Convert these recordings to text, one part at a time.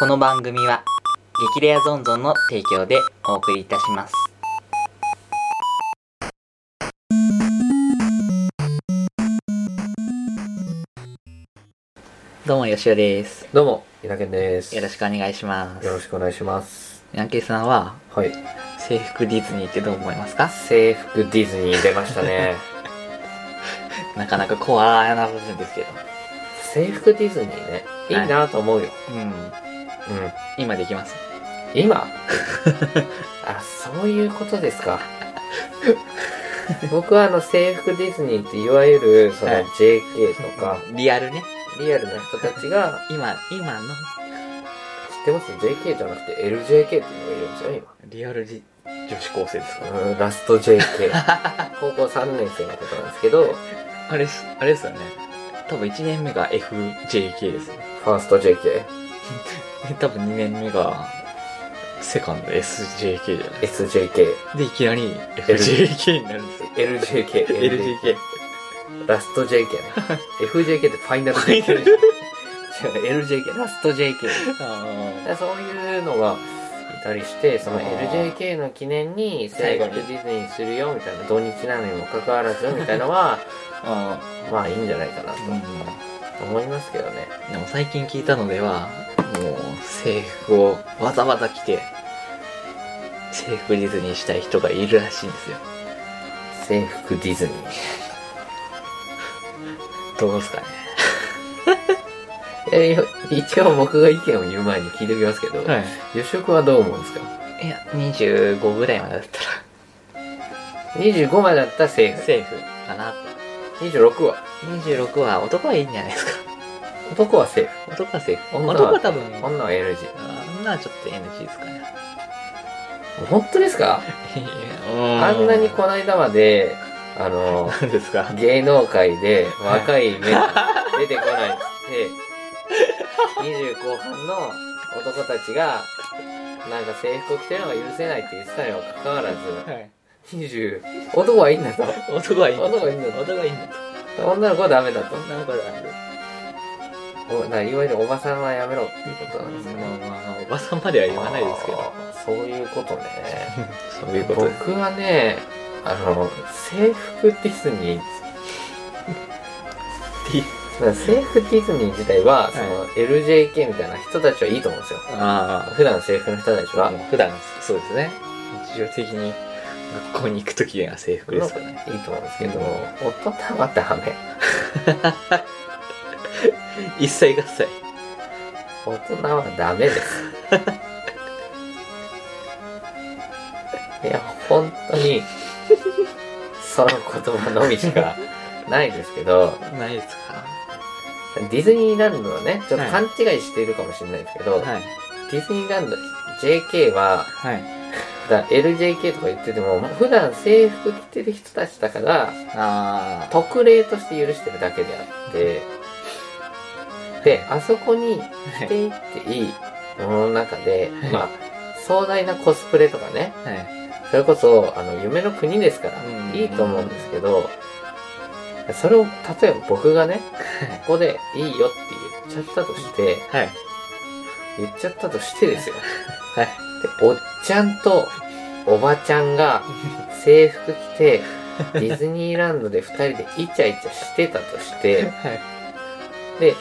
この番組は激レアゾンゾンの提供でお送りいたしますどうもよしおですどうも、稲健です。よろしくお願いしますよろしくお願いします。ヤンケイさんははい。制服ディズニーってどう思いますか？制服ディズニー出ましたね。なかなかコアな部分ですけど制服ディズニーね。いいなと思うよ。うんうん。今できます今？あ、そういうことですか。僕はあの制服ディズニーっていわゆるそのはい JK とか、リアルねリアルな人たちが、今今の知ってます ?JK じゃなくて LJK っていうのがいるんですよ、リアルじ女子高生ですか？今。うん、ラスト JK。高校3年生のことなんですけど、あれすあれですよね多分1年目が FJK ですねファースト JK。で多分2年目がセカンド SJK じゃない SJK。でいきなり FJK になるんですよ LJK。LJK ラスト JK ね。FJK ってファイナル JK でしょ。違う、LJK、ラスト JK。そういうのがいたりして、その LJK の記念に制最後に服ディズニーするよみたいな、土日なのにもかかわらずみたいなのは、あまあいいんじゃないかなとうん思いますけどね。でも最近聞いたのではもう制服をわざわざ着て制服ディズニーしたい人がいるらしいんですよ。制服ディズニー。どうですかね。えー一応僕が意見を言う前に聞いておきますけど、はい。予食はどう思うんですか？いや25ぐらいまでだったら ?25 までだったらセーフ。セーフ。かな26は？26は男はいいんじゃないですか男はセーフ。男はセーフ女は男は多分女は NG。あんなはちょっと NG ですかね本当ですか？あんなにこの間まで、あの、何ですか？芸能界で若い芽が 出てこないって、20後半の男たちが、なんか制服を着てるのが許せないって言ってたにもかかわらず、はい20、男はいいんだと。男はいいんだ男はいいんだと。男はいいんだと女の子はダメだと。女の子だなんでおだいわゆるおばさんはやめろっていうことなんですよね。まあまあおばさんまでは言わないですけどそういうことね。そういうこと僕はね、あの、制服ディズニー、制服ディズニー自体は、その LJK みたいな人たちはいいと思うんですよ。あ普段制服の人たちあは。普段そうですね日常的に学校に行く時が制服ですからねいいと思うんですけど、大人はダメ。一切合切大人はダメです。いや、本当に、その言葉のみしかないですけど、ないですか？ディズニーランドはね、ちょっと勘違いしているかもしれないですけど、はい。ディズニーランド JK は、はい。だ LJK とか言ってても、普段制服着てる人たちだから、特例として許してるだけであって、で、あそこに着ていっていいものの中で、はい。まあ、壮大なコスプレとかね、はい。それこそ、あの、夢の国ですからうん、いいと思うんですけど、それを、例えば僕がね、ここでいいよって言っちゃったとして、はい。言っちゃったとしてですよ。はい。で、おっちゃんとおばちゃんが制服着て、ディズニーランドで二人でイチャイチャしてたとして、はい。で、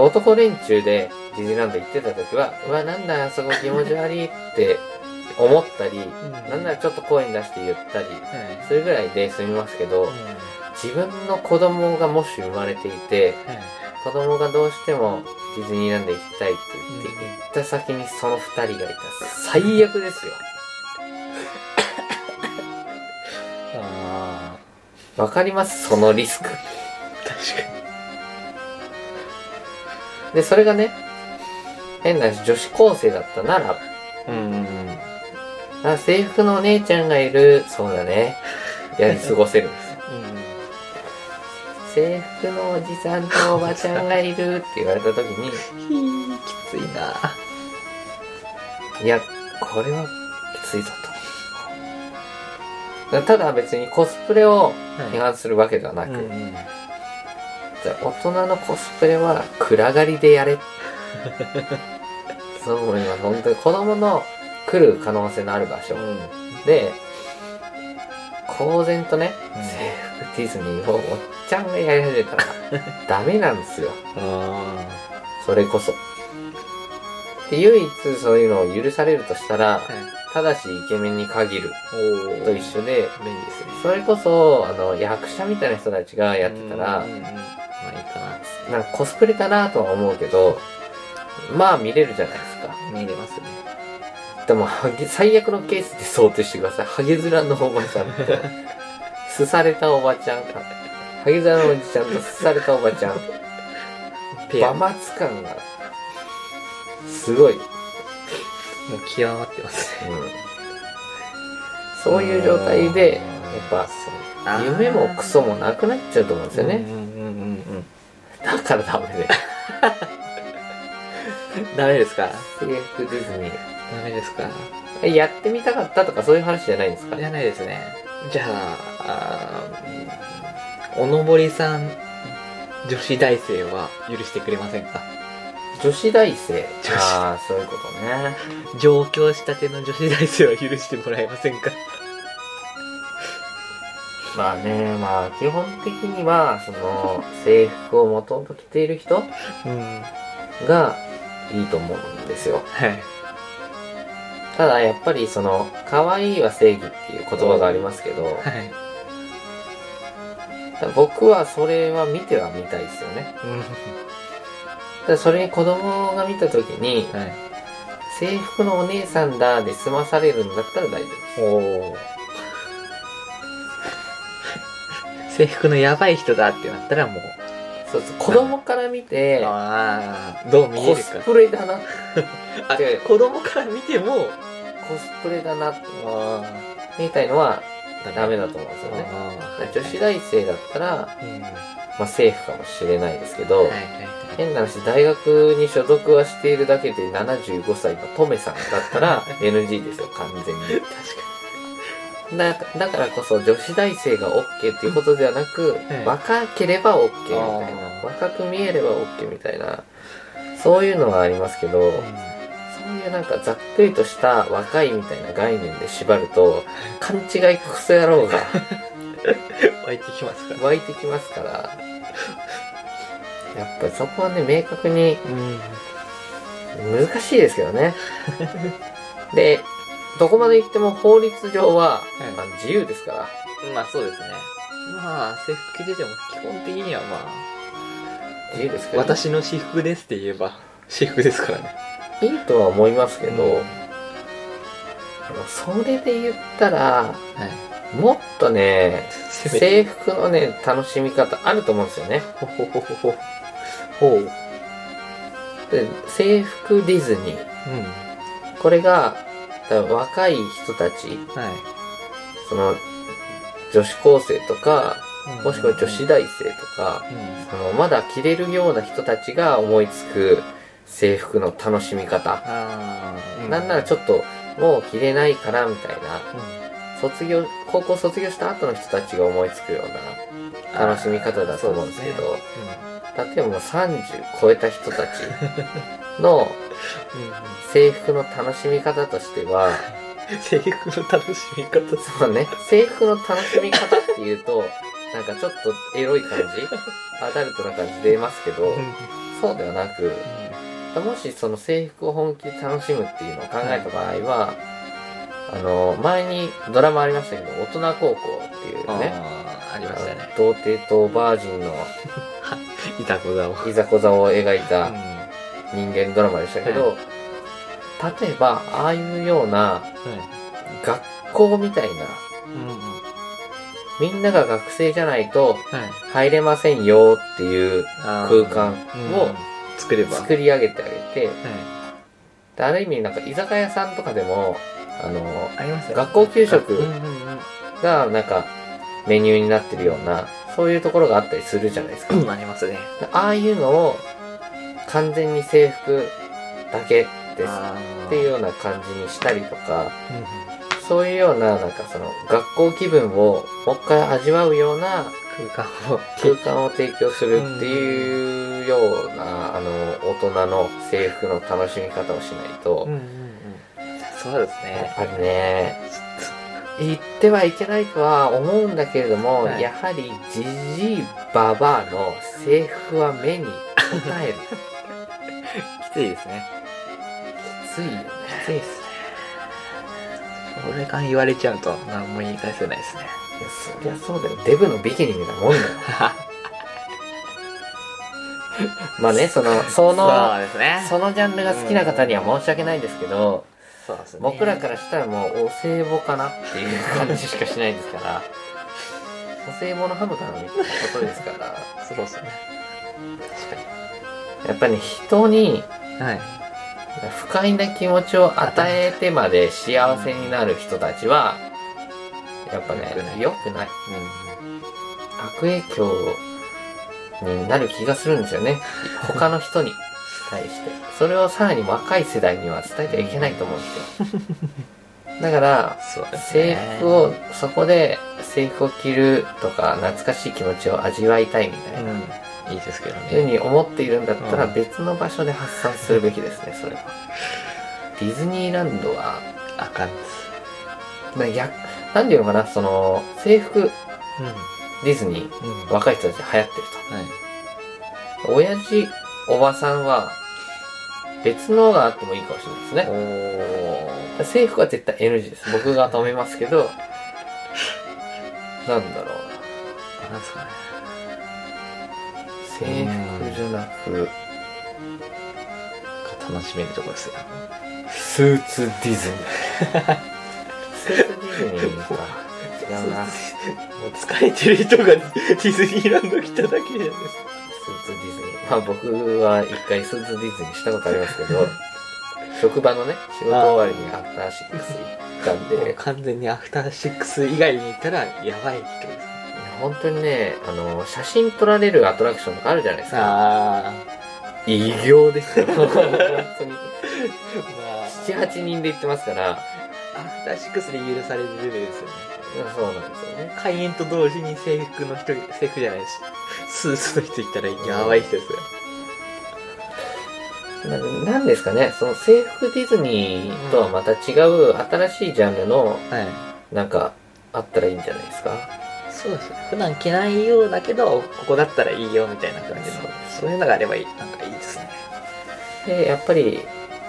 男連中でディズニーランド行ってた時は、うわ、なんだ、あそこ気持ち悪いって思ったり、なんならちょっと声に出して言ったり、はいするぐらいで済みますけどうん、自分の子供がもし生まれていて、はい子供がどうしてもディズニーランド行きたいって言って、行った先にその二人がいた。ら最悪ですよ。あわかります？そのリスク。あ確かで、それがね、変な話女子高生だったなら、にうんうんあ制服のお姉ちゃんがいる、そうだね。やり過ごせるんですよ。制服のおじさんとおばちゃんがいるって言われた時に、うんきついないや、これはきついぞと。ただ別にコスプレを批判するわけではなく、うんじゃあ大人のコスプレは暗がりでやれ。そう思います。本当に子供の来る可能性のある場所うん。で、公然とね、うん制服ディズニーをおっちゃんがやり始めたら ダメなんですよ。あそれこそ。で、唯一そういうのを許されるとしたら、あ。はい。ただしイケメンに限る。と一緒で、便利ですね。それこそ、あの、役者みたいな人たちがやってたらまあいいかな。なんかコスプレだなとは思うけど、まあ見れるじゃないですか。見れますね。でも、最悪のケースで想定してください。ハゲ面のおばちゃんと、すされたおばちゃん。ハゲ面のおじちゃんとすされたおばちゃん。ペア。馬も末感が、すごい。うん。う極まってますね。そういう状態で、やっぱ、夢もクソもなくなっちゃうと思うんですよね。うんうんうんうんだからダメで。うん。ダメですか？制服ディズニー。ダメですか？え、やってみたかったとかそういう話じゃないんですか？じゃないですね。じゃあ、おのぼりさん女子大生は許してくれませんか？女子大生。ああ、そういうことね。上京したての女子大生は許してもらえませんか？まあね、まあ基本的には、その、制服をもともと着ている人うん。がいいと思うんですよ。はい。ただやっぱりその、可愛いは正義っていう言葉がありますけど、はい。僕はそれは見てはみたいですよね。だそれに子供が見た時に、はい。制服のお姉さんだで済まされるんだったら大丈夫です。おお。制服のやばい人だってなったらもう、そうそう、子供から見て、ああ、どう見えコスるか。プレだな、あ違う子供から見ても、コスプレだな、あみたいのはダメだと思うんですよね。あ女子大生だったら、うん。はいまあ、セーフかもしれないですけど、はいはい。変な話、大学に所属はしているだけで75歳のトメさんだったら NG ですよ、完全に。確だだからこそ女子大生が OK っていうことではなく、はい若ければ OK みたいな若く見えれば OK みたいな。そういうのがありますけど、かに。そういうなんかざっくりとした若いみたいな概念で縛ると、勘違いクソ野郎が 湧いてきますから。湧いてきますから、やっぱりそこはね、明確にうん。難しいですけどね。で、どこまで行っても法律上は、いまあ自由ですから。まあそうですね。まあ、制服着てても基本的にはまあ、自由ですけど、私の私服ですって言えば、私服ですからね。いいとは思いますけど、うんそれで言ったら、はい。もっとね。制服のね、楽しみ方あると思うんですよね。ほほほほほ。ほう。で制服ディズニー。うん。これが、若い人たち、はい。その、女子高生とか、もしくは女子大。大生とか、うん。そのまだ着れるような人たちが思いつく制服の楽しみ方。なんならちょっと、もう着れないからみたいな、うん。卒業、高校卒業した後の人たちが思いつくような楽しみ方だと思うんですけど、例えばもう30超えた人たちの制服の楽しみ方としては、うん。制服の楽しみ方。そうね、制服の楽しみ方っていうと、なんかちょっとエロい感じ？アダルトな感じ出ますけど、そうではなく、もしその制服を本気で楽しむっていうのを考えた場合は、あの、前にドラマありましたけど、大人高校っていうね、ありましたね。童貞とバージンの いたこだを。いざこざを描いたうん。人間ドラマでしたけど、例えば、ああいうようなはい。学校みたいな、うんうん。みんなが学生じゃないとはい。入れませんよっていうあ空間ーをうん作れば。作り上げてあげて、ある意味なんか居酒屋さんとかでも、あの、学校給食。がなんかメニューになってるような、そういうところがあったりするじゃないですか。うん、ありますね。ああいうのを完全に制服だけですっていうような感じにしたりとか、そういうようななんかその学校気分をもう一回味わうような空間を。空間を提供するっていうような、あの、大人の制服の楽しみ方をしないと、うん。そうですやねっ。ぱりね、言ってはいけないとは思うんだけれども、はいやはりジジイババアの制服は目に応える。きついですね。きついよね。きついですね。それが言われちゃうと何も言い返せないですね。いや、そりゃそうだよ。デブのビキニみたいなもんだよ。まあね、その、その、そうですね。そのジャンルが好きな方には申し訳ないですけど、そうですね。僕らからしたらもうお歳暮かなっていう感じしかしないですから、お歳暮のハムかなみたいなことですから、そうですね。やっぱり、ね、人に確かに。はい。不快な気持ちを与えてまで幸せになる人たちは、やっぱね、良くない。悪影響になる気がするんですよね。他の人に対して。それをさらに若い世代には伝えてはいけないと思うんですよ。だから、そうです制ね。服を、そこで制服を着るとか、懐かしい気持ちを味わいたいみたいな、うん。いいですけどふうね。に思っているんだったらうん別の場所で発散するべきですね、それは。ディズニーランドは、あかんです。まあや、なんていうのかな、その、制服、うん。ディズニー、うん。若い人たち流行ってるはい。と。親父、おばさんは、別のがあってもいいかもしれないですね。制服は絶対 NG です。僕が止めますけど、なんだろうなんですかね。な。制服じゃなく、楽しめるところですよ。スーツディズニー。スーツディズニーか。違うな。スもう疲れてる人がディズニーランド来ただけじゃないですか。ーツディズニー。まあ僕は一回スーツディズニーしたことありますけど、職場のね、仕事終わりにアフターシックス行ったんで、完全にアフターシックス以外にいたらやばい人です。本当にね、あの、写真撮られるアトラクションとかあるじゃないですか。あ異形ですよ。本当に。ー。まあ、7、8人で行ってますから、アフターシックスで許されるレベルですよね。そうなんですよね。開演と同時に制服の人、制服じゃないです。スーツの人いたらやばい人ですよ。ななんですかね、その制服ディズニーとはまた違う新しいジャンルの、はい。なんか、あったらいいんじゃないですか？そうですね。普段着ないようだけど、ここだったらいいよみたいな感じのそう、そういうのがあればいい。なんかいいですね。で、やっぱり、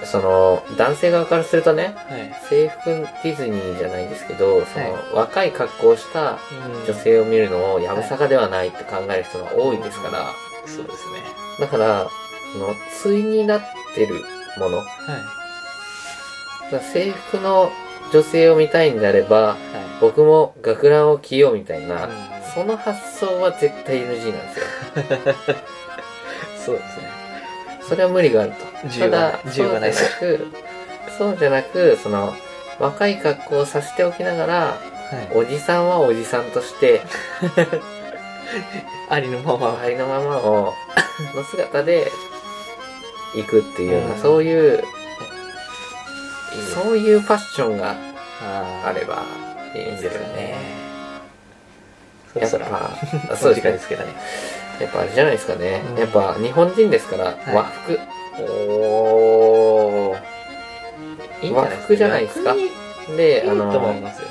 その、男性側からするとね、はい。制服ディズニーじゃないですけど、その、はい若い格好をした女女性を見るのをやぶさかではないって考える人が多いですから、そうですね。だから、その、対になってるもの、はい。制服の女性を見たいんであれば、は僕も学ランを着ようみたいな、うんその発想は絶対 NG なんですよ。そうですね。それは無理があると。ただ、銃がないそうじゃなく、そうじゃなく、その、若い格好をさせておきながら、はい。おじさんはおじさんとして、ありのまま。ありのままを、の姿で、行くっていうそういう、いいそういうファッションがああればいいいいんんでよね。ですすよね。そやっろそろ、ぱ、そそううですね 時間で。すけどね。やっぱあれじゃないですかね。うんやっぱ日本人ですから、い和服。おー。いいんじゃない？ですか？逆にいいで、あと思いの、ますよ。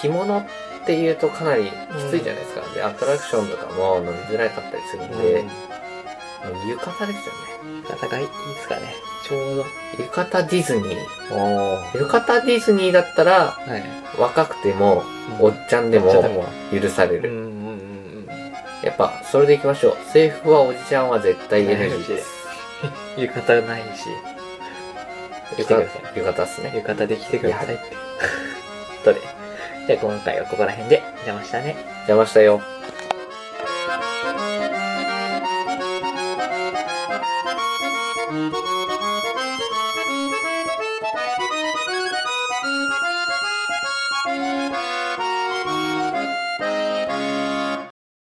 着物っていうとかなりきついじゃないですか？で、アトラクションとかも飲みづらかったりするんで、うん浴衣ですよね。方がいいですかね。ちょうど。浴衣ディズニー。おー。浴衣ディズニーだったら、はい。若くても、おっちゃんでも許される。うんうんうんうん。やっぱ、それでいきましょう。制服はおじちゃんは絶対 NG です。浴衣ないし、来てください。浴衣っすね。浴衣で来てくださいって。と で？じゃあ今回はここら辺で邪魔したね。邪魔したよ。